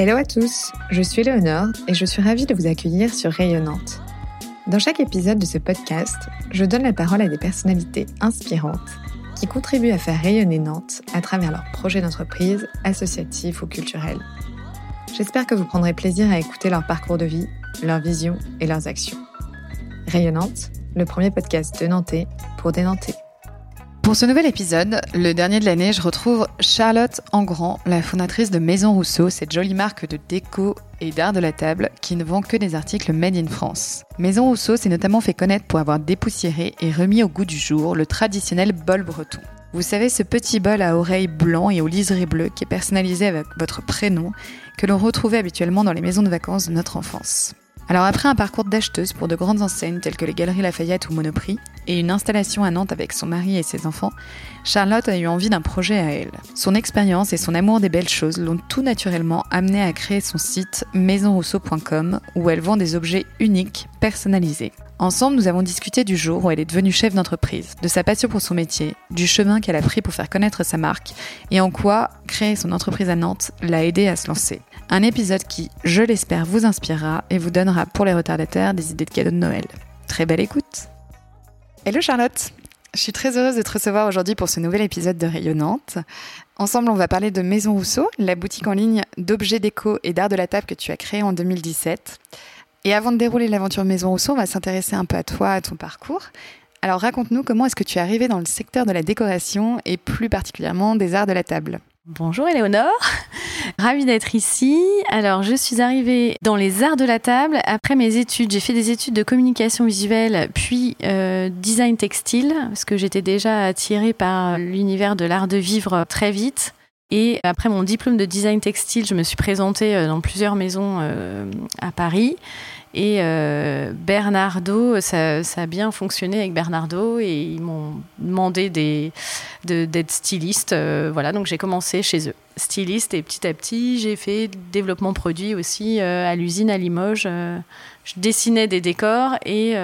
Hello à tous, je suis Léonore et je suis ravie de vous accueillir sur Rayonnante. Dans chaque épisode de ce podcast, je donne la parole à des personnalités inspirantes qui contribuent à faire rayonner Nantes à travers leurs projets d'entreprise, associatifs ou culturels. J'espère que vous prendrez plaisir à écouter leur parcours de vie, leurs visions et leurs actions. Rayonnante, le premier podcast de Nantais pour des Nantais. Pour ce nouvel épisode, le dernier de l'année, je retrouve Charlotte Engrand, la fondatrice de Maison Rousseau, cette jolie marque de déco et d'art de la table qui ne vend que des articles made in France. Maison Rousseau s'est notamment fait connaître pour avoir dépoussiéré et remis au goût du jour le traditionnel bol breton. Vous savez, ce petit bol à oreilles blancs et aux liserés bleus qui est personnalisé avec votre prénom, que l'on retrouvait habituellement dans les maisons de vacances de notre enfance. Alors après un parcours d'acheteuse pour de grandes enseignes telles que les Galeries Lafayette ou Monoprix, et une installation à Nantes avec son mari et ses enfants, Charlotte a eu envie d'un projet à elle. Son expérience et son amour des belles choses l'ont tout naturellement amenée à créer son site maisonrousseau.com où elle vend des objets uniques, personnalisés. Ensemble, nous avons discuté du jour où elle est devenue chef d'entreprise, de sa passion pour son métier, du chemin qu'elle a pris pour faire connaître sa marque et en quoi créer son entreprise à Nantes l'a aidée à se lancer. Un épisode qui, je l'espère, vous inspirera et vous donnera pour les retardataires des idées de cadeaux de Noël. Très belle écoute Hello Charlotte je suis très heureuse de te recevoir aujourd'hui pour ce nouvel épisode de Rayonnante. Ensemble, on va parler de Maison Rousseau, la boutique en ligne d'objets déco et d'art de la table que tu as créée en 2017. Et avant de dérouler l'aventure Maison Rousseau, on va s'intéresser un peu à toi, à ton parcours. Alors raconte-nous comment est-ce que tu es arrivée dans le secteur de la décoration et plus particulièrement des arts de la table Bonjour Éléonore, ravie d'être ici. Alors je suis arrivée dans les arts de la table après mes études. J'ai fait des études de communication visuelle puis euh, design textile parce que j'étais déjà attirée par l'univers de l'art de vivre très vite. Et après mon diplôme de design textile, je me suis présentée euh, dans plusieurs maisons euh, à Paris. Et euh, Bernardo, ça, a bien fonctionné avec Bernardo et ils m'ont demandé d'être styliste. Euh, voilà, donc j'ai commencé chez eux, styliste et petit à petit j'ai fait développement produit aussi euh, à l'usine à Limoges. je dessinais des décors et,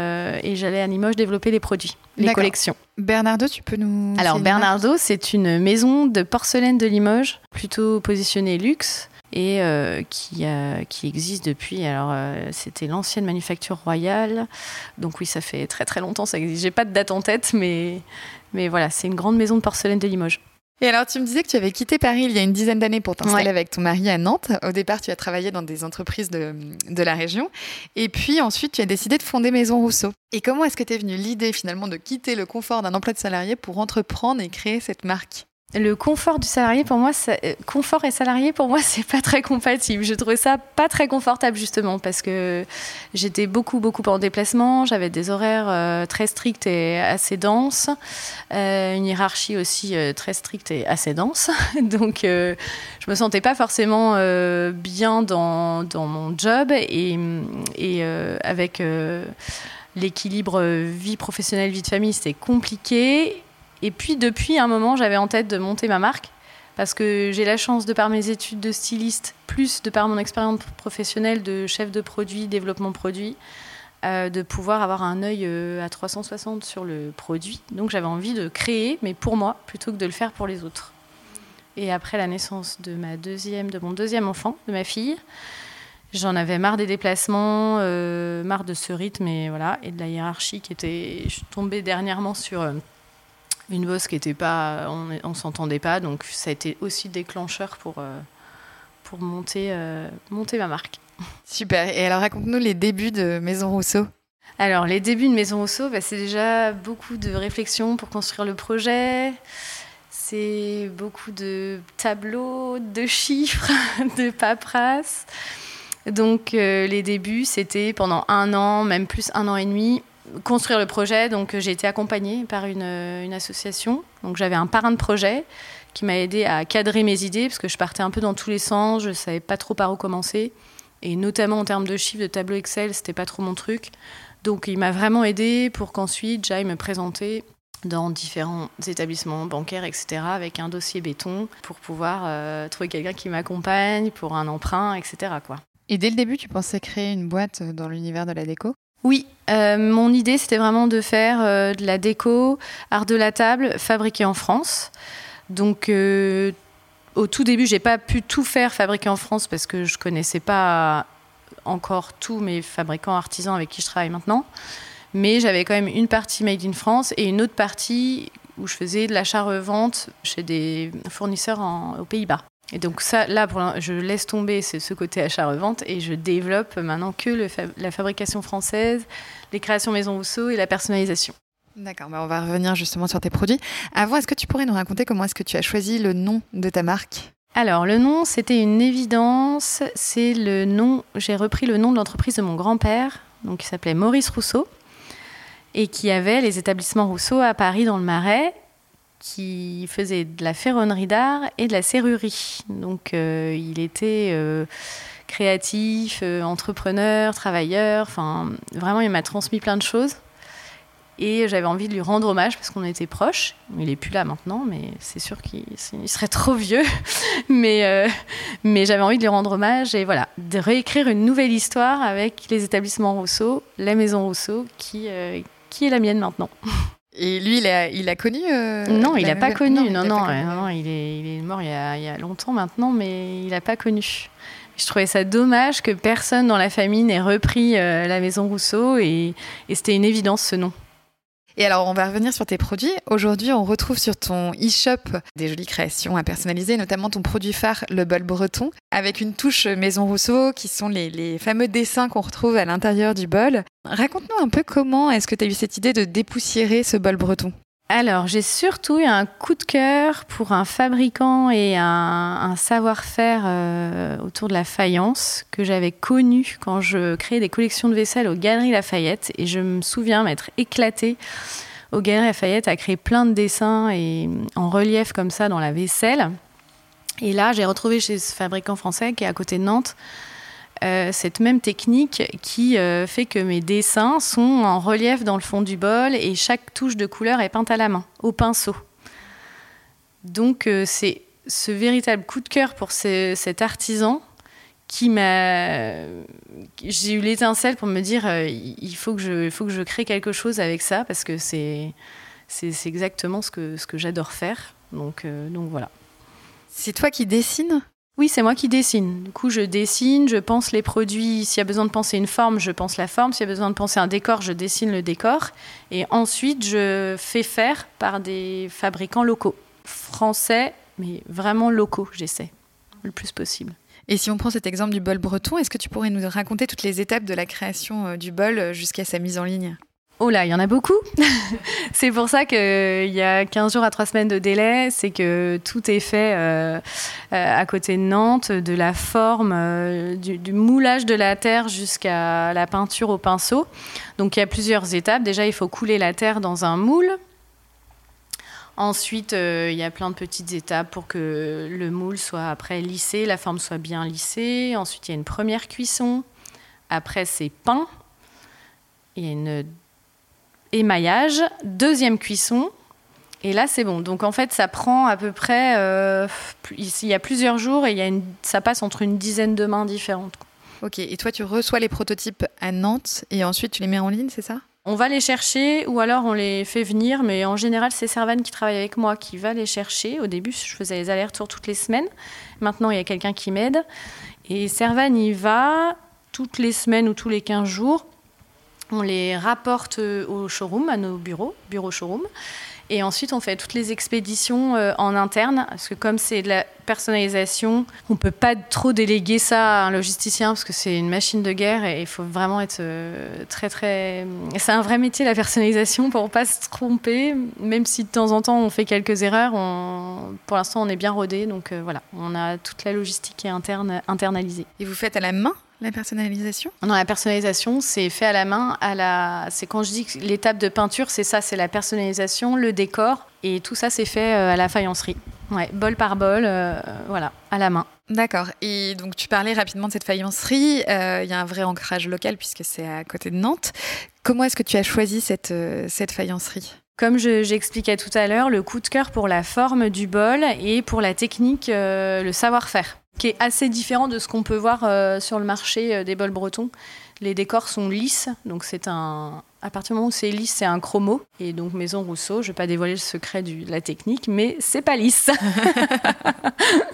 j'allais à Limoges développer les produits, les collections. Bernardo, tu peux nous. Alors Bernardo, c'est une maison de porcelaine de Limoges, plutôt positionnée luxe et euh, qui, qui existe depuis. Alors, euh, c'était l'ancienne manufacture royale. Donc, oui, ça fait très très longtemps, ça existe. J'ai pas de date en tête, mais, mais voilà, c'est une grande maison de porcelaine de Limoges. Et alors, tu me disais que tu avais quitté Paris il y a une dizaine d'années pour t'installer avec ton mari à Nantes. Au départ, tu as travaillé dans des entreprises de, de, la région. Et puis ensuite, tu as décidé de fonder Maison Rousseau. Et comment est-ce que t'es venue l'idée finalement de quitter le confort d'un emploi de salarié pour entreprendre et créer cette marque? Le confort du salarié, pour moi, euh, confort et salarié, pour moi, c'est pas très compatible. Je trouvais ça pas très confortable, justement, parce que j'étais beaucoup, beaucoup en déplacement. J'avais des horaires euh, très stricts et assez denses. Euh, une hiérarchie aussi très stricte et assez dense. Donc, je me sentais pas forcément bien dans, mon job et, et avec l'équilibre vie professionnelle, vie de famille, c'était compliqué. Et puis depuis un moment, j'avais en tête de monter ma marque parce que j'ai la chance, de par mes études de styliste, plus de par mon expérience professionnelle de chef de produit, développement produit, euh, de pouvoir avoir un œil euh, à 360 sur le produit. Donc j'avais envie de créer, mais pour moi, plutôt que de le faire pour les autres. Et après la naissance de, ma deuxième, de mon deuxième enfant, de ma fille, j'en avais marre des déplacements, euh, marre de ce rythme voilà, et de la hiérarchie qui était... Je suis tombée dernièrement sur une bosse qui était pas, on, on s'entendait pas, donc ça a été aussi déclencheur pour euh, pour monter euh, monter ma marque. Super. Et alors raconte-nous les débuts de Maison Rousseau. Alors les débuts de Maison Rousseau, bah, c'est déjà beaucoup de réflexion pour construire le projet. C'est beaucoup de tableaux, de chiffres, de paperasse. Donc euh, les débuts, c'était pendant un an, même plus un an et demi, construire le projet, donc j'ai été accompagnée par une, une association. Donc j'avais un parrain de projet qui m'a aidé à cadrer mes idées parce que je partais un peu dans tous les sens, je savais pas trop par où commencer et notamment en termes de chiffres, de tableau Excel, c'était pas trop mon truc. Donc il m'a vraiment aidé pour qu'ensuite j'aille me présenter dans différents établissements bancaires, etc., avec un dossier béton pour pouvoir euh, trouver quelqu'un qui m'accompagne pour un emprunt, etc. Quoi. Et dès le début, tu pensais créer une boîte dans l'univers de la déco? Oui, euh, mon idée c'était vraiment de faire euh, de la déco, art de la table, fabriquée en France. Donc euh, Au tout début, j'ai pas pu tout faire fabriquer en France parce que je connaissais pas encore tous mes fabricants artisans avec qui je travaille maintenant. Mais j'avais quand même une partie made in France et une autre partie où je faisais de l'achat-revente chez des fournisseurs aux Pays-Bas. Et donc ça, là, pour je laisse tomber ce, côté achat-revente et je développe maintenant que le la fabrication française, les créations Maison Rousseau et la personnalisation. D'accord, bah on va revenir justement sur tes produits. Avant, est-ce que tu pourrais nous raconter comment est-ce que tu as choisi le nom de ta marque? Alors, le nom, c'était une évidence. C'est le nom, j'ai repris le nom de l'entreprise de mon grand-père, donc qui s'appelait Maurice Rousseau, et qui avait les établissements Rousseau à Paris dans le Marais, qui faisait de la ferronnerie d'art et de la serrurerie. Donc, euh, il était euh, créatif, euh, entrepreneur, travailleur. Enfin, vraiment, il m'a transmis plein de choses. Et j'avais envie de lui rendre hommage parce qu'on était proches. Il est plus là maintenant, mais c'est sûr qu'il serait trop vieux. mais mais j'avais envie de lui rendre hommage et voilà, de réécrire une nouvelle histoire avec les établissements Rousseau, la maison Rousseau, qui, qui est la mienne maintenant. Et lui, il a, il a connu euh, Non, il n'a pas connu. Non, non, non, il, est, il est mort il y, a, il y a longtemps maintenant, mais il n'a pas connu. Je trouvais ça dommage que personne dans la famille n'ait repris la maison Rousseau et, et c'était une évidence ce nom. Et alors, on va revenir sur tes produits. Aujourd'hui, on retrouve sur ton e-shop des jolies créations à personnaliser, notamment ton produit phare, le bol breton, avec une touche Maison Rousseau, qui sont les, les fameux dessins qu'on retrouve à l'intérieur du bol. Raconte-nous un peu comment est-ce que tu as eu cette idée de dépoussiérer ce bol breton? Alors, j'ai surtout eu un coup de cœur pour un fabricant et un, savoir-faire euh, autour de la faïence que j'avais connu quand je créais des collections de vaisselle aux Galeries Lafayette. Et je me souviens m'être éclatée aux Galeries Lafayette à créer plein de dessins et en relief comme ça dans la vaisselle. Et là, j'ai retrouvé chez ce fabricant français qui est à côté de Nantes euh, cette même technique qui euh, fait que mes dessins sont en relief dans le fond du bol et chaque touche de couleur est peinte à la main, au pinceau. Donc euh, c'est ce véritable coup de cœur pour cet artisan qui m'a... J'ai eu l'étincelle pour me dire, il faut que, je, faut que je crée quelque chose avec ça parce que c'est, c'est, exactement ce que, ce que j'adore faire. Donc, donc voilà. C'est toi qui dessines? Oui, c'est moi qui dessine. Du coup, je dessine, je pense les produits. S'il y a besoin de penser une forme, je pense la forme. S'il y a besoin de penser un décor, je dessine le décor. Et ensuite, je fais faire par des fabricants locaux, français, mais vraiment locaux, j'essaie, le plus possible. Et si on prend cet exemple du bol breton, est-ce que tu pourrais nous raconter toutes les étapes de la création euh, du bol euh, jusqu'à sa mise en ligne? Oh là, il y en a beaucoup. c'est pour ça qu'il y a 15 jours à 3 semaines de délai. C'est que tout est fait euh, euh, à côté de Nantes, de la forme, euh, du, moulage de la terre jusqu'à la peinture au pinceau. Donc il y a plusieurs étapes. Déjà, il faut couler la terre dans un moule. Ensuite, il y a plein de petites étapes pour que le moule soit après lissé, la forme soit bien lissée. Ensuite, il y a une première cuisson. Après, c'est peint. Il y a une émaillage, deuxième cuisson. Et là, c'est bon. Donc en fait, ça prend à peu près. Euh, il y a plusieurs jours et il y a une, ça passe entre une dizaine de mains différentes. Ok. Et toi, tu reçois les prototypes à Nantes et ensuite tu les mets en ligne, c'est ça? On va les chercher ou alors on les fait venir. Mais en général, c'est Servan qui travaille avec moi qui va les chercher. Au début, je faisais les allers-retours toutes les semaines. Maintenant, il y a quelqu'un qui m'aide. Et Servan, il va toutes les semaines ou tous les 15 jours on les rapporte euh, au showroom, à nos bureaux, bureau showroom. Et ensuite, on fait toutes les expéditions euh, en interne, parce que comme c'est de la personnalisation, on peut pas trop déléguer ça à un logisticien, parce que c'est une machine de guerre et il faut vraiment être euh, très très. C'est un vrai métier la personnalisation pour pas se tromper, même si de temps en temps on fait quelques erreurs. Pour l'instant, on est bien rodé, donc voilà, on a toute la logistique qui interne internalisée. Et vous faites à la main la personnalisation? Non, la personnalisation, c'est fait à la main. À la... C'est quand je dis que l'étape de peinture, c'est ça, c'est la personnalisation, le décor, et tout ça, c'est fait euh, à la faïencerie. Ouais, bol par bol, euh, voilà, à la main. D'accord. Et donc, tu parlais rapidement de cette faïencerie. Euh, il y a un vrai ancrage local puisque c'est à côté de Nantes. Comment est-ce que tu as choisi cette, cette faïencerie? Comme j'expliquais tout à l'heure, le coup de cœur pour la forme du bol et pour la technique, le savoir-faire qui est assez différent de ce qu'on peut voir euh, sur le marché euh, des bols bretons. Les décors sont lisses, donc c'est un, à partir du moment où c'est lisse, c'est un chromo. Et donc Maison Rousseau, je ne vais pas dévoiler le secret de la technique, mais c'est pas lisse.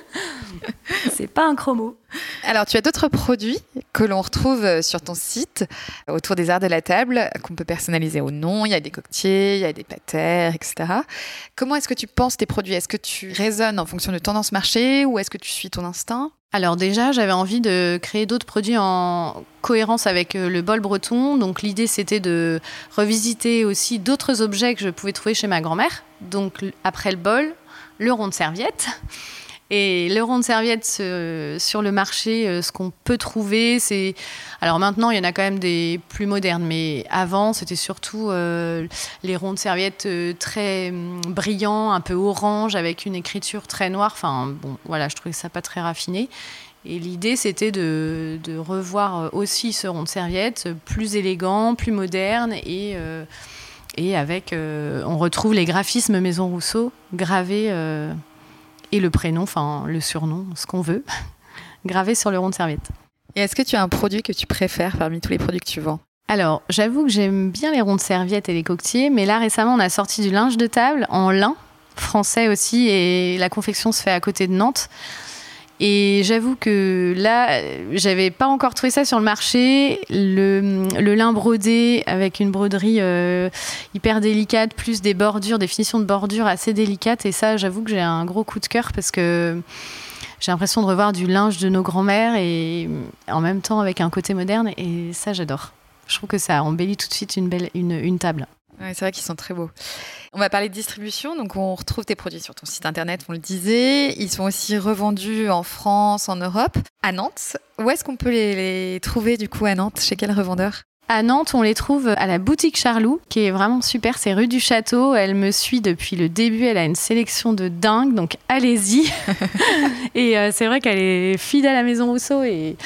c'est pas un chromo. Alors, tu as d'autres produits que l'on retrouve euh, sur ton site autour des arts de la table, qu'on peut personnaliser au nom? Il y a des coquetiers, il y a des patères, etc. Comment est-ce que tu penses tes produits? Est-ce que tu raisonnes en fonction de tendance marché ou est-ce que tu suis ton instinct? Alors déjà, j'avais envie de créer d'autres produits en cohérence avec euh, le bol breton. Donc l'idée, c'était de revisiter aussi d'autres objets que je pouvais trouver chez ma grand-mère. Donc après le bol, le rond de serviette. Et le rond de serviette sur le marché, euh, ce qu'on peut trouver, c'est. Alors maintenant, il y en a quand même des plus modernes, mais avant, c'était surtout euh, les ronds de serviette euh, très hum, brillants, un peu orange, avec une écriture très noire. Enfin, bon, voilà, je trouvais ça pas très raffiné. Et l'idée, c'était de, revoir aussi ce rond de serviette plus élégant, plus moderne et. et avec, on retrouve les graphismes Maison Rousseau gravés et le prénom, enfin le surnom, ce qu'on veut, gravé sur le rond de serviette. Et est-ce que tu as un produit que tu préfères parmi tous les produits que tu vends? Alors, j'avoue que j'aime bien les ronds de serviette et les coquetiers, mais là récemment, on a sorti du linge de table en lin, français aussi, et la confection se fait à côté de Nantes. Et j'avoue que là, j'avais pas encore trouvé ça sur le marché. Le, lin brodé avec une broderie euh, hyper délicate, plus des bordures, des finitions de bordures assez délicates. Et ça, j'avoue que j'ai un gros coup de cœur parce que j'ai l'impression de revoir du linge de nos grands-mères et en même temps avec un côté moderne. Et ça, j'adore. Je trouve que ça embellit tout de suite une, belle, une, une table. Ouais, c'est vrai qu'ils sont très beaux. On va parler de distribution. Donc, on retrouve tes produits sur ton site internet, on le disait. Ils sont aussi revendus en France, en Europe, à Nantes. Où est-ce qu'on peut les, les trouver du coup à Nantes Chez quel revendeur? À Nantes, on les trouve à la boutique Charlou, qui est vraiment super. C'est rue du Château. Elle me suit depuis le début. Elle a une sélection de dingue, donc allez-y. et euh, c'est vrai qu'elle est fidèle à la Maison Rousseau et,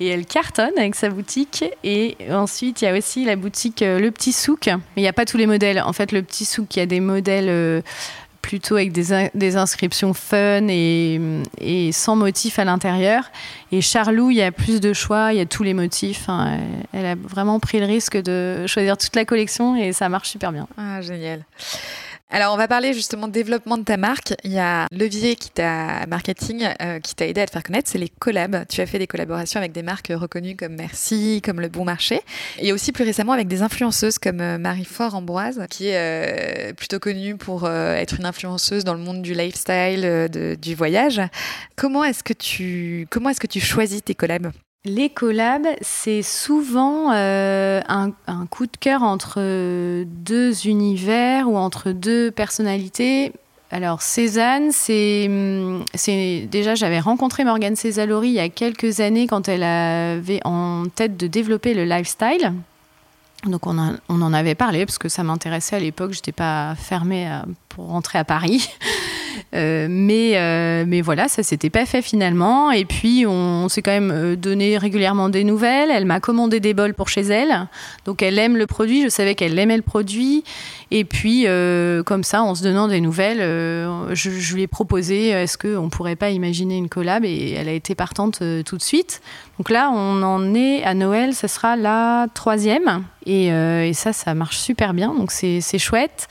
et, elle cartonne avec sa boutique. Et ensuite, il y a aussi la boutique euh, Le Petit Souk. Mais il n'y a pas tous les modèles. En fait, Le Petit Souk, il y a des modèles. Euh, plutôt avec des, inscriptions fun et, sans motif à l'intérieur. Et Charlou, il y a plus de choix, il y a tous les motifs. elle a vraiment pris le risque de choisir toute la collection et ça marche super bien. Ah, génial. Alors, on va parler justement de développement de ta marque. Il y a levier qui t'a marketing, euh, qui t'a aidé à te faire connaître, c'est les collabs. Tu as fait des collaborations avec des marques reconnues comme Merci, comme Le Bon Marché, et aussi plus récemment avec des influenceuses comme euh, Marie-Fort Ambroise, qui est euh, plutôt connue pour être une influenceuse dans le monde du lifestyle, du voyage. Comment est-ce que tu comment est-ce que tu choisis tes collabs? Les collabs, c'est souvent euh, un, coup de cœur entre deux univers ou entre deux personnalités. Alors Cézanne, c'est déjà j'avais rencontré Morgane Césalori il y a quelques années quand elle avait en tête de développer le lifestyle. Donc on, en avait parlé parce que ça m'intéressait à l'époque, j'étais pas fermée pour rentrer à Paris. Euh, mais, euh, mais voilà, ça s'était pas fait finalement. Et puis, on, s'est quand même euh, donné régulièrement des nouvelles. Elle m'a commandé des bols pour chez elle. Donc, elle aime le produit. Je savais qu'elle aimait le produit. Et puis, comme ça, en se donnant des nouvelles, je, lui ai proposé est-ce qu'on pourrait pas imaginer une collab? Et elle a été partante tout de suite. Donc là, on en est à Noël, ce sera la troisième. Et, et ça, ça marche super bien. Donc, c'est chouette.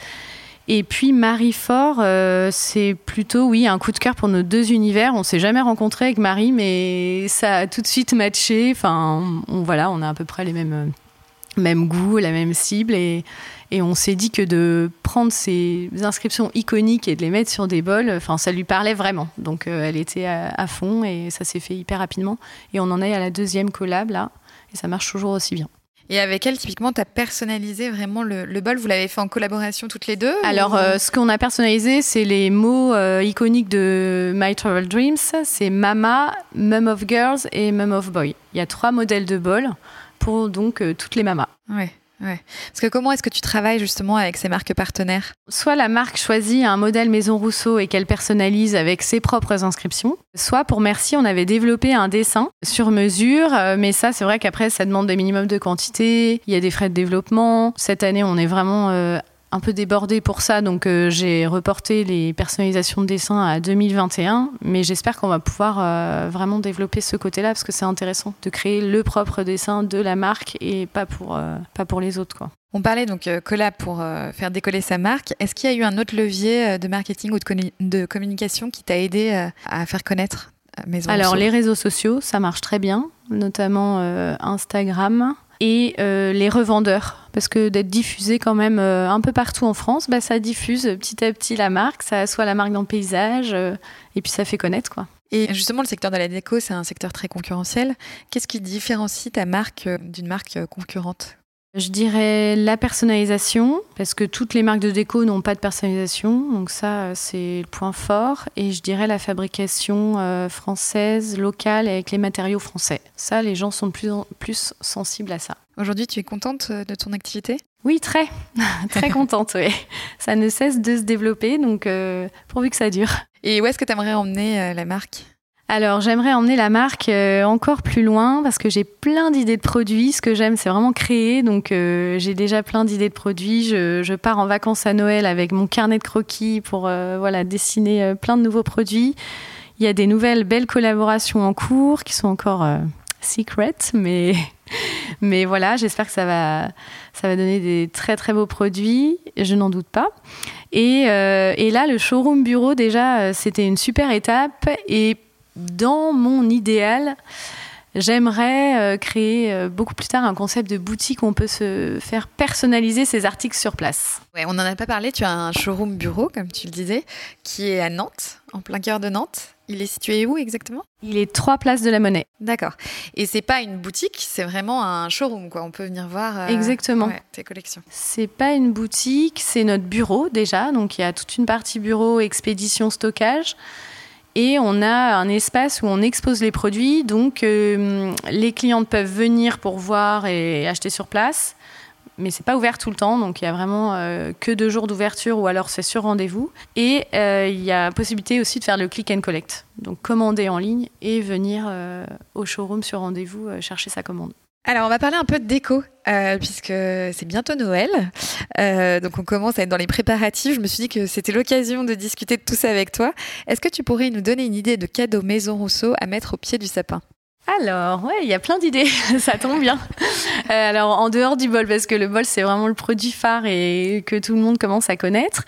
Et puis Marie Fort, euh, c'est plutôt oui un coup de cœur pour nos deux univers. On s'est jamais rencontré avec Marie, mais ça a tout de suite matché. Enfin, on, voilà, on a à peu près les mêmes mêmes goûts, la même cible, et, on s'est dit que de prendre ces inscriptions iconiques et de les mettre sur des bols, enfin ça lui parlait vraiment. Donc euh, elle était à, fond et ça s'est fait hyper rapidement. Et on en est à la deuxième collab là, et ça marche toujours aussi bien. Et avec elle, typiquement, tu as personnalisé vraiment le, bol. Vous l'avez fait en collaboration toutes les deux Alors, euh, ce qu'on a personnalisé, c'est les mots euh, iconiques de My Travel Dreams. C'est Mama, Mum of Girls et Mum of Boy. Il y a trois modèles de bol pour donc euh, toutes les mamas. Ouais. Ouais. Parce que comment est-ce que tu travailles justement avec ces marques partenaires? Soit la marque choisit un modèle Maison Rousseau et qu'elle personnalise avec ses propres inscriptions, soit pour Merci, on avait développé un dessin sur mesure, euh, mais ça c'est vrai qu'après ça demande des minimums de quantité, il y a des frais de développement. Cette année on est vraiment... Euh, un peu débordée pour ça, donc euh, j'ai reporté les personnalisations de dessin à 2021. Mais j'espère qu'on va pouvoir euh, vraiment développer ce côté-là parce que c'est intéressant de créer le propre dessin de la marque et pas pour, euh, pas pour les autres. Quoi. On parlait donc collab pour faire décoller sa marque. Est-ce qu'il y a eu un autre levier de marketing ou de, communication qui t'a aidé à faire connaître Maison Alors les réseaux sociaux, ça marche très bien, notamment Instagram et euh, les revendeurs. Parce que d'être diffusé quand même euh, un peu partout en France, bah, ça diffuse petit à petit la marque, ça assoit la marque dans le paysage, euh, et puis ça fait connaître. quoi. Et justement, le secteur de la déco, c'est un secteur très concurrentiel. Qu'est-ce qui différencie ta marque d'une marque concurrente? Je dirais la personnalisation, parce que toutes les marques de déco n'ont pas de personnalisation, donc ça c'est le point fort. Et je dirais la fabrication euh, française, locale, avec les matériaux français. Ça, les gens sont de plus en plus sensibles à ça. Aujourd'hui, tu es contente euh, de ton activité? Oui, très, très contente, oui. Ça ne cesse de se développer, donc euh, pourvu que ça dure. Et où est-ce que tu aimerais emmener la marque? Alors j'aimerais emmener la marque euh, encore plus loin parce que j'ai plein d'idées de produits. Ce que j'aime, c'est vraiment créer. Donc euh, j'ai déjà plein d'idées de produits. Je, pars en vacances à Noël avec mon carnet de croquis pour euh, voilà dessiner plein de nouveaux produits. Il y a des nouvelles belles collaborations en cours qui sont encore secret, mais mais voilà, j'espère que ça va ça va donner des très très beaux produits. Je n'en doute pas. Et, et là, le showroom bureau déjà, c'était une super étape et dans mon idéal, j'aimerais euh, créer euh, beaucoup plus tard un concept de boutique où on peut se faire personnaliser ses articles sur place. Ouais, on n'en a pas parlé, tu as un showroom bureau, comme tu le disais, qui est à Nantes, en plein cœur de Nantes. Il est situé où exactement? Il est trois places de la Monnaie. D'accord. Et c'est pas une boutique, c'est vraiment un showroom, quoi. On peut venir voir euh, exactement tes collections. C'est pas une boutique, c'est notre bureau déjà. Donc il y a toute une partie bureau, expédition, stockage. Et on a un espace où on expose les produits. Donc, euh, les clientes peuvent venir pour voir et acheter sur place. Mais c'est pas ouvert tout le temps, donc il y a vraiment euh, que deux jours d'ouverture ou alors c'est sur rendez-vous. Et euh, il y a possibilité aussi de faire le click and collect, donc commander en ligne et venir au showroom sur rendez-vous chercher sa commande. Alors, on va parler un peu de déco, euh, puisque c'est bientôt Noël. Euh, donc, on commence à être dans les préparatifs. Je me suis dit que c'était l'occasion de discuter de tout ça avec toi. Est-ce que tu pourrais nous donner une idée de cadeau Maison Rousseau à mettre au pied du sapin? Alors, ouais, il y a plein d'idées, ça tombe bien. Euh, alors, en dehors du bol, parce que le bol, c'est vraiment le produit phare et que tout le monde commence à connaître,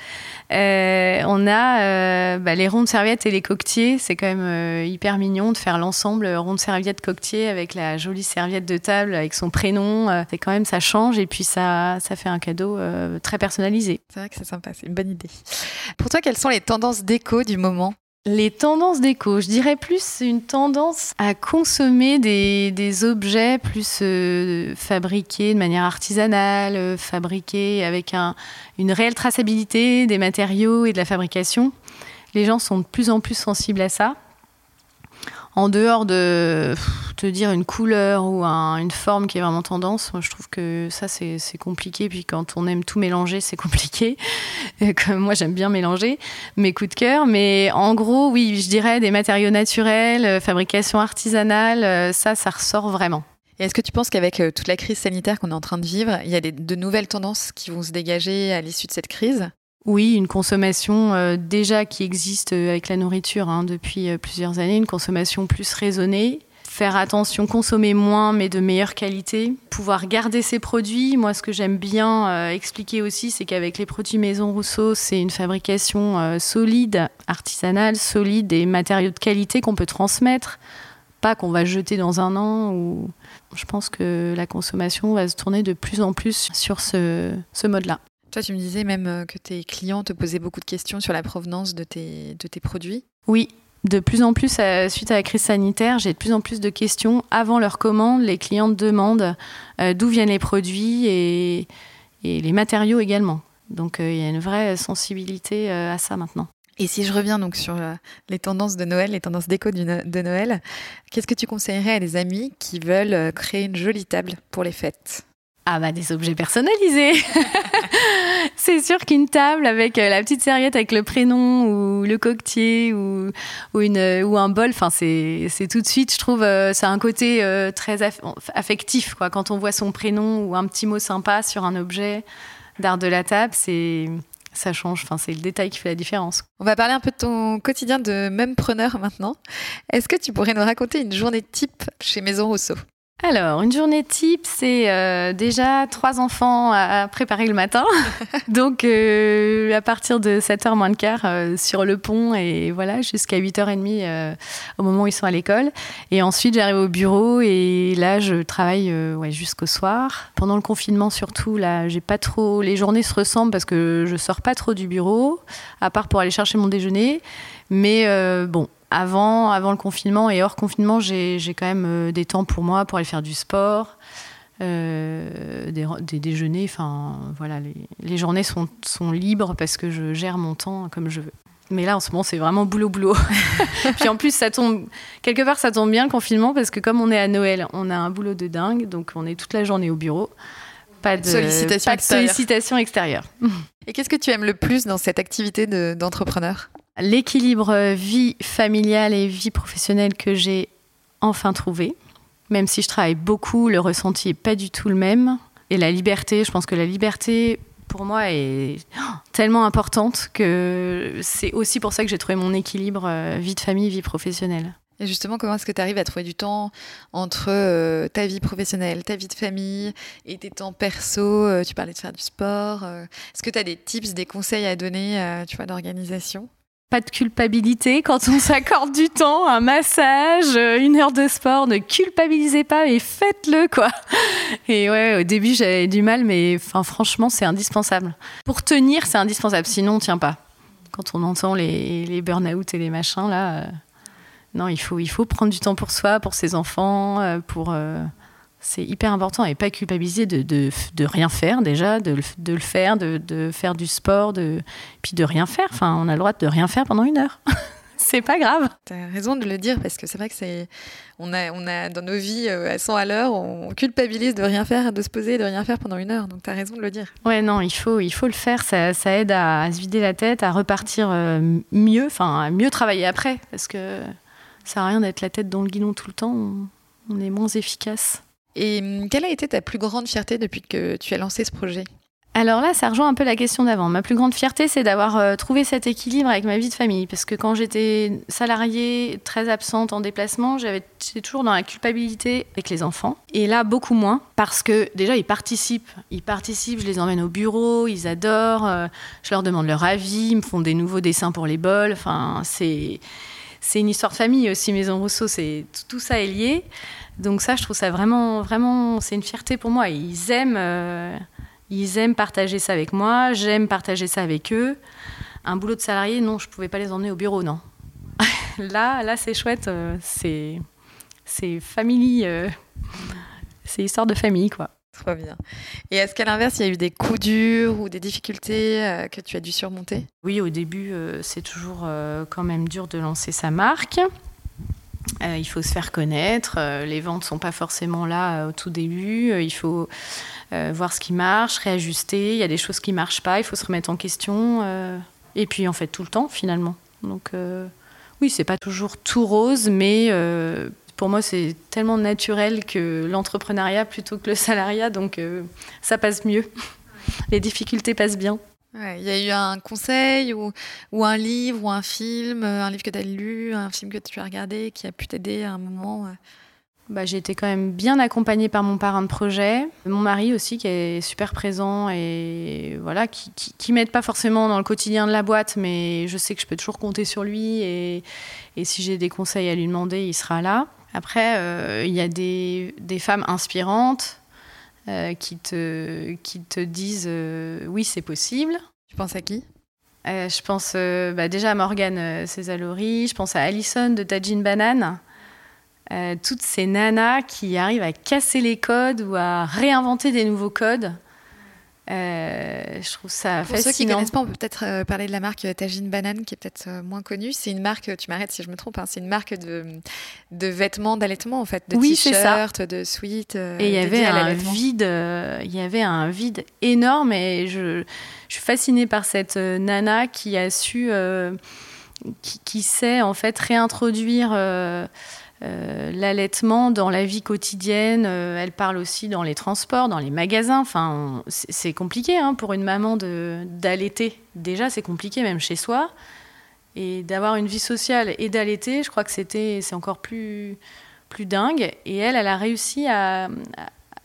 euh, on a euh, bah, les rondes serviettes et les coquetiers. C'est quand même hyper mignon de faire l'ensemble ronde serviette coquetier avec la jolie serviette de table avec son prénom. c'est quand même, ça change et puis ça, ça fait un cadeau très personnalisé. C'est vrai que c'est sympa, c'est une bonne idée. Pour toi, quelles sont les tendances déco du moment? Les tendances déco, je dirais plus une tendance à consommer des, objets plus euh, fabriqués de manière artisanale, euh, fabriqués avec une réelle traçabilité des matériaux et de la fabrication. Les gens sont de plus en plus sensibles à ça en dehors de te dire une couleur ou une forme qui est vraiment tendance, moi je trouve que ça c'est compliqué. Puis quand on aime tout mélanger, c'est compliqué. Comme moi j'aime bien mélanger mes coups de cœur. Mais en gros, oui, je dirais des matériaux naturels, euh, fabrication artisanale, euh, ça, ça ressort vraiment. Est-ce que tu penses qu'avec euh, toute la crise sanitaire qu'on est en train de vivre, il y a de nouvelles tendances qui vont se dégager à l'issue de cette crise? Oui, une consommation euh, déjà qui existe euh, avec la nourriture hein, depuis euh, plusieurs années, une consommation plus raisonnée. Faire attention, consommer moins mais de meilleure qualité. Pouvoir garder ses produits. Moi, ce que j'aime bien expliquer aussi, c'est qu'avec les produits Maison Rousseau, c'est une fabrication solide, artisanale, solide et matériaux de qualité qu'on peut transmettre. Pas qu'on va jeter dans un an. Ou... Je pense que la consommation va se tourner de plus en plus sur ce mode-là. Toi, tu me disais même euh, que tes clients te posaient beaucoup de questions sur la provenance de tes, de tes produits. Oui, de plus en plus, euh, suite à la crise sanitaire, j'ai de plus en plus de questions. Avant leur commande, les clients demandent euh, d'où viennent les produits et, et, les matériaux également. Donc il y a une vraie sensibilité à ça maintenant. Et si je reviens donc sur les tendances de Noël, les tendances déco de Noël, qu'est-ce que tu conseillerais à des amis qui veulent créer une jolie table pour les fêtes? Ah bah des objets personnalisés. c'est sûr qu'une table avec euh, la petite serviette avec le prénom ou le coquetier ou, ou, une, ou un bol, enfin c'est, c'est tout de suite, je trouve, euh, c'est un côté euh, très affectif quoi. Quand on voit son prénom ou un petit mot sympa sur un objet, d'art de la table, c'est ça change. Enfin, c'est le détail qui fait la différence. On va parler un peu de ton quotidien de même preneur maintenant. Est-ce que tu pourrais nous raconter une journée type chez Maison Rousseau? Alors, une journée type, c'est euh, déjà trois enfants à préparer le matin. Donc, euh, à partir de 7h moins de quart euh, sur le pont et voilà, jusqu'à 8h30 au moment où ils sont à l'école. Et ensuite, j'arrive au bureau et là, je travaille ouais, jusqu'au soir. Pendant le confinement, surtout, là, j'ai pas trop. Les journées se ressemblent parce que je sors pas trop du bureau, à part pour aller chercher mon déjeuner. Mais bon, avant, avant le confinement et hors confinement, j'ai quand même euh, des temps pour moi pour aller faire du sport, euh, des, déjeuners. Enfin, voilà, les, journées sont, sont, libres parce que je gère mon temps comme je veux. Mais là, en ce moment, c'est vraiment boulot boulot. Puis en plus, ça tombe quelque part, ça tombe bien le confinement parce que comme on est à Noël, on a un boulot de dingue, donc on est toute la journée au bureau. Pas de sollicitation, pas de sollicitation extérieure. Et qu'est-ce que tu aimes le plus dans cette activité d'entrepreneur? L'équilibre vie familiale et vie professionnelle que j'ai enfin trouvé. Même si je travaille beaucoup, le ressenti n'est pas du tout le même. Et la liberté, je pense que la liberté, pour moi, est tellement importante que c'est aussi pour ça que j'ai trouvé mon équilibre euh, vie de famille, vie professionnelle. Et justement, comment est-ce que tu arrives à trouver du temps entre euh, ta vie professionnelle, ta vie de famille et tes temps perso euh, Tu parlais de faire du sport. Est-ce que tu as des tips, des conseils à donner tu vois, d'organisation? Pas de culpabilité quand on s'accorde du temps, un massage, euh, une heure de sport, ne culpabilisez pas et faites-le quoi. Et ouais, au début j'avais du mal, mais enfin franchement c'est indispensable. Pour tenir, c'est indispensable, sinon on tient pas. Quand on entend les, les burn-out et les machins là, euh, non il faut il faut prendre du temps pour soi, pour ses enfants, euh, pour c'est hyper important et pas culpabiliser de, de, de rien faire déjà, de, de le faire, de, faire du sport, de, puis de rien faire. Enfin, on a le droit de rien faire pendant une heure. c'est pas grave. Tu as raison de le dire parce que c'est vrai que c'est on a on a dans nos vies euh, à 100 à l'heure, on culpabilise de rien faire, de se poser, de rien faire pendant une heure. Donc tu as raison de le dire. Ouais, non, il faut il faut le faire, ça, ça aide à, se vider la tête, à repartir euh, mieux, enfin à mieux travailler après parce que ça sert à rien d'être la tête dans le guidon tout le temps, on est moins efficace. Et hum, quelle a été ta plus grande fierté depuis que tu as lancé ce projet? Alors là, ça rejoint un peu la question d'avant. Ma plus grande fierté, c'est d'avoir euh, trouvé cet équilibre avec ma vie de famille. Parce que quand j'étais salariée, très absente en déplacement, j'étais toujours dans la culpabilité avec les enfants. Et là, beaucoup moins. Parce que déjà, ils participent. Ils participent, je les emmène au bureau, ils adorent. Euh, je leur demande leur avis, ils me font des nouveaux dessins pour les bols. Enfin, c'est une histoire de famille aussi, Maison Rousseau, tout ça est lié. Donc ça, je trouve ça vraiment, vraiment, c'est une fierté pour moi. Ils aiment, euh, ils aiment partager ça avec moi. J'aime partager ça avec eux. Un boulot de salarié, non, je pouvais pas les emmener au bureau, non. là, là, c'est chouette. Euh, c'est, c'est famille, euh, c'est histoire de famille, quoi. Trop bien. Et est-ce qu'à l'inverse, il y a eu des coups durs ou des difficultés euh, que tu as dû surmonter? Oui, au début, euh, c'est toujours euh, quand même dur de lancer sa marque. Il faut se faire connaître. les ventes ne sont pas forcément là au tout début. il faut voir ce qui marche, réajuster. Il y a des choses qui marchent pas. Il faut se remettre en question. et puis, en fait, tout le temps, finalement. Donc, oui, c'est pas toujours tout rose, mais pour moi, c'est tellement naturel que l'entrepreneuriat plutôt que le salariat, donc euh, ça passe mieux. Les difficultés passent bien. Il y a eu un conseil ou, un livre ou un film, euh, un livre que tu as lu, un film que tu as regardé qui a pu t'aider à un moment bah, J'ai été quand même bien accompagnée par mon parrain de projet, mon mari aussi qui est super présent et voilà, qui, m'aide pas forcément dans le quotidien de la boîte, mais je sais que je peux toujours compter sur lui et, si j'ai des conseils à lui demander, il sera là. Après, euh, il y a des, femmes inspirantes qui, te, qui te disent euh, oui, c'est possible. Tu penses à qui? Je pense bah, déjà à Morgane Césalori, je pense à Alison de Tajin Banane. toutes ces nanas qui arrivent à casser les codes ou à réinventer des nouveaux codes euh, je trouve ça Pour ceux qui ne connaissent pas, on peut peut-être euh, parler de la marque Tajine Banane, qui est peut-être euh, moins connue. C'est une marque, tu m'arrêtes si je me trompe, hein, c'est une marque de, de vêtements d'allaitement, en fait, de t-shirts, de sweats. et il y avait un vide, il y avait un vide énorme et je, je suis fascinée par cette nana qui a su, qui, qui, sait en fait réintroduire l'allaitement dans la vie quotidienne. elle parle aussi dans les transports, dans les magasins. Enfin, c'est compliqué hein, pour une maman d'allaiter. Déjà, c'est compliqué même chez soi. Et d'avoir une vie sociale et d'allaiter, je crois que c'était, c'est encore plus, plus dingue. Et elle, elle a réussi à,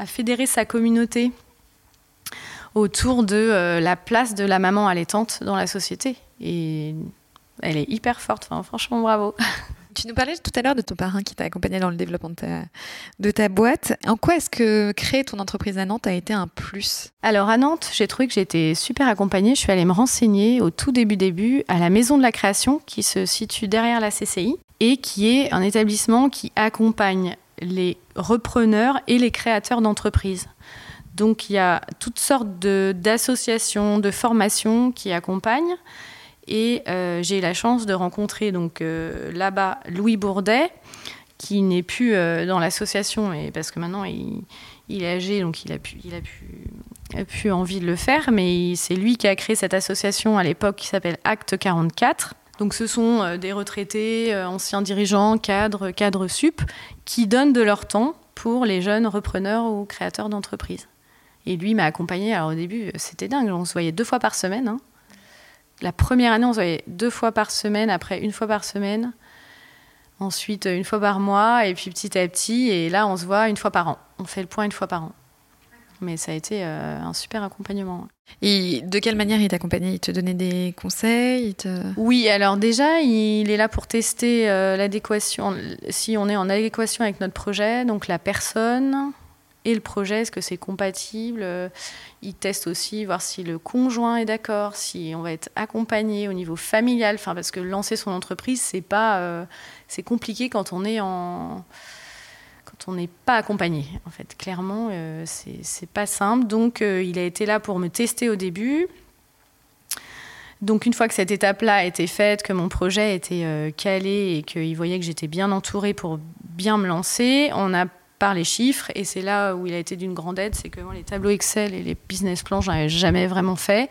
fédérer sa communauté autour de euh, la place de la maman allaitante dans la société. Et elle est hyper forte, franchement bravo. Tu nous parlais tout à l'heure de ton parrain qui t'a accompagné dans le développement de ta, boîte. En quoi est-ce que créer ton entreprise à Nantes a été un plus? Alors à Nantes, j'ai trouvé que j'étais super accompagnée. Je suis allée me renseigner au tout début début à la Maison de la Création qui se situe derrière la CCI et qui est un établissement qui accompagne les repreneurs et les créateurs d'entreprises. Donc il y a toutes sortes d'associations, de, formations qui accompagnent. Et euh, j'ai eu la chance de rencontrer donc euh, là-bas Louis Bourdet, qui n'est plus euh, dans l'association, parce que maintenant il, est âgé, donc il a pu, il a pu, a pu envie de le faire, mais c'est lui qui a créé cette association à l'époque qui s'appelle Acte 44. Donc ce sont des retraités, anciens dirigeants, cadres, cadres sup, qui donnent de leur temps pour les jeunes repreneurs ou créateurs d'entreprises. Et lui m'a accompagné. Alors au début, c'était dingue. On se voyait deux fois par semaine. Hein. La première année, on se voyait deux fois par semaine, après une fois par semaine. Ensuite, une fois par mois, et puis petit à petit. Et là, on se voit une fois par an. On fait le point une fois par an. Mais ça a été euh, un super accompagnement. Et de quelle manière il t'accompagnait? Il te donnait des conseils? Oui, alors déjà, il est là pour tester euh, l'adéquation, si on est en adéquation avec notre projet, donc la personne, et le projet, est-ce que c'est compatible? Il teste aussi, voir si le conjoint est d'accord, si on va être accompagné au niveau familial. Enfin, parce que lancer son entreprise, c'est pas, euh, c'est compliqué quand on n'est pas accompagné. En fait, clairement, euh, c'est pas simple. Donc, euh, il a été là pour me tester au début. Donc une fois que cette étape-là a été faite, que mon projet était calé et qu'il voyait que j'étais bien entourée pour bien me lancer, on a par les chiffres. Et c'est là où il a été d'une grande aide, c'est que les tableaux Excel et les business plans, j'en avais jamais vraiment fait.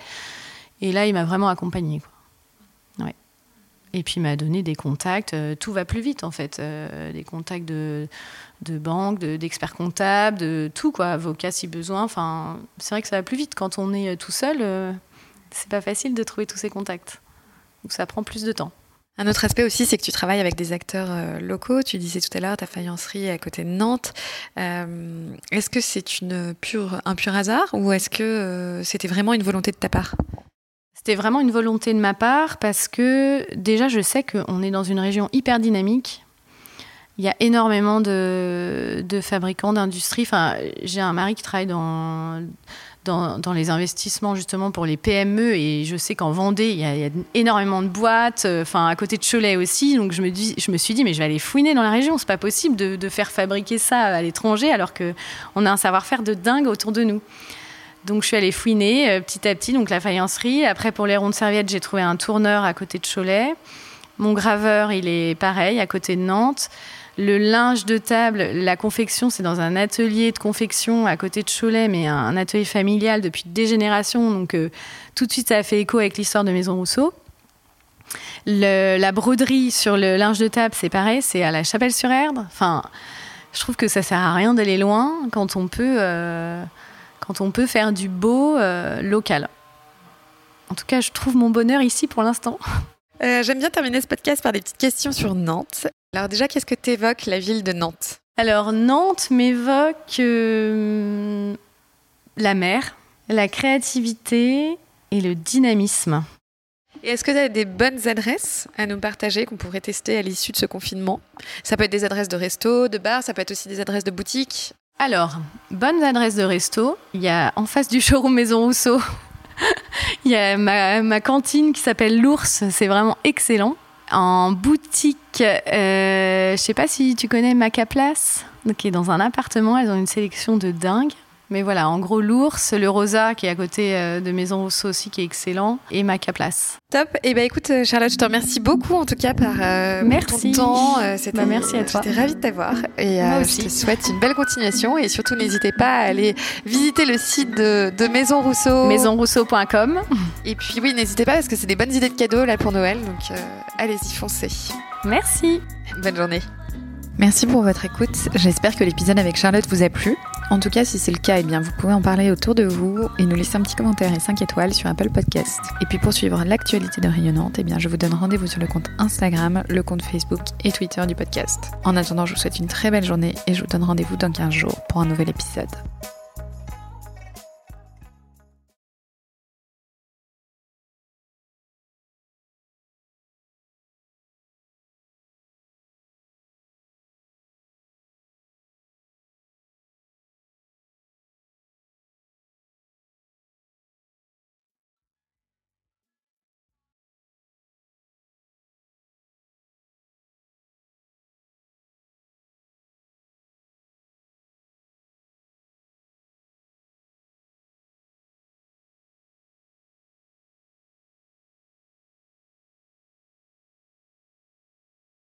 Et là, il m'a vraiment accompagné. Et puis il m'a donné des contacts. Euh, tout va plus vite en fait. Euh, des contacts de, de banques, d'experts comptables, de tout quoi, avocats si besoin. C'est vrai que ça va plus vite quand on est euh, tout seul. c'est pas facile de trouver tous ces contacts. Donc ça prend plus de temps. Un autre aspect aussi, c'est que tu travailles avec des acteurs euh, locaux. Tu disais tout à l'heure ta faïencerie à côté de Nantes. Euh, est-ce que c'est une pure, un pur hasard ou est-ce que euh, c'était vraiment une volonté de ta part? C'était vraiment une volonté de ma part parce que déjà, je sais qu'on est dans une région hyper dynamique. Il y a énormément de, de fabricants, d'industries. Enfin, j'ai un mari qui travaille dans dans, les investissements justement pour les PME. Et je sais qu'en Vendée, il y, a, énormément de boîtes, euh, enfin à côté de Cholet aussi. Donc je me, dis, je me suis dit, mais je vais aller fouiner dans la région. C'est pas possible de, faire fabriquer ça à l'étranger alors qu'on a un savoir-faire de dingue autour de nous. Donc je suis allée fouiner euh, petit à petit, donc la faïencerie. Après pour les rondes serviettes, j'ai trouvé un tourneur à côté de Cholet. Mon graveur, il est pareil, à côté de Nantes. Le linge de table, la confection, c'est dans un atelier de confection à côté de Cholet, mais un, atelier familial depuis des générations. Donc euh, tout de suite, ça a fait écho avec l'histoire de Maison Rousseau. la broderie sur le linge de table, c'est pareil, c'est à la Chapelle-sur-Erdre. Enfin, je trouve que ça sert à rien d'aller loin quand on peut, euh, quand on peut faire du beau euh, local. En tout cas, je trouve mon bonheur ici pour l'instant. J'aime bien terminer ce podcast par des petites questions sur Nantes. Alors déjà, qu'est-ce que t'évoques la ville de Nantes? Alors Nantes m'évoque euh, la mer, la créativité et le dynamisme. Et est-ce que tu as des bonnes adresses à nous partager qu'on pourrait tester à l'issue de ce confinement? Ça peut être des adresses de resto, de bar, ça peut être aussi des adresses de boutique. Alors, bonnes adresses de resto. Il y a en face du showroom Maison Rousseau, il y a ma, ma cantine qui s'appelle l'Ours. C'est vraiment excellent en boutique. Euh, je sais pas si tu connais Macaplace, qui est dans un appartement. Elles ont une sélection de dingue. Mais voilà, en gros, l'ours, le rosa qui est à côté euh, de Maison Rousseau aussi, qui est excellent, et Maca Place. Top. Et eh ben écoute, euh, Charlotte, je te remercie beaucoup en tout cas par euh, merci. ton temps. Bah, merci à toi. J'étais ravie de t'avoir. Et je te souhaite une belle continuation. Et surtout, n'hésitez pas à aller visiter le site de, de Maison Rousseau. Maisonrousseau.com. Et puis oui, n'hésitez pas parce que c'est des bonnes idées de cadeaux là pour Noël. Donc allez-y, foncez. Merci. Bonne journée. Merci pour votre écoute. J'espère que l'épisode avec Charlotte vous a plu. En tout cas, si c'est le cas, eh bien, vous pouvez en parler autour de vous et nous laisser un petit commentaire et 5 étoiles sur Apple Podcast. Et puis pour suivre l'actualité de Rayonnante, eh bien, je vous donne rendez-vous sur le compte Instagram, le compte Facebook et Twitter du podcast. En attendant, je vous souhaite une très belle journée et je vous donne rendez-vous dans 15 jours pour un nouvel épisode.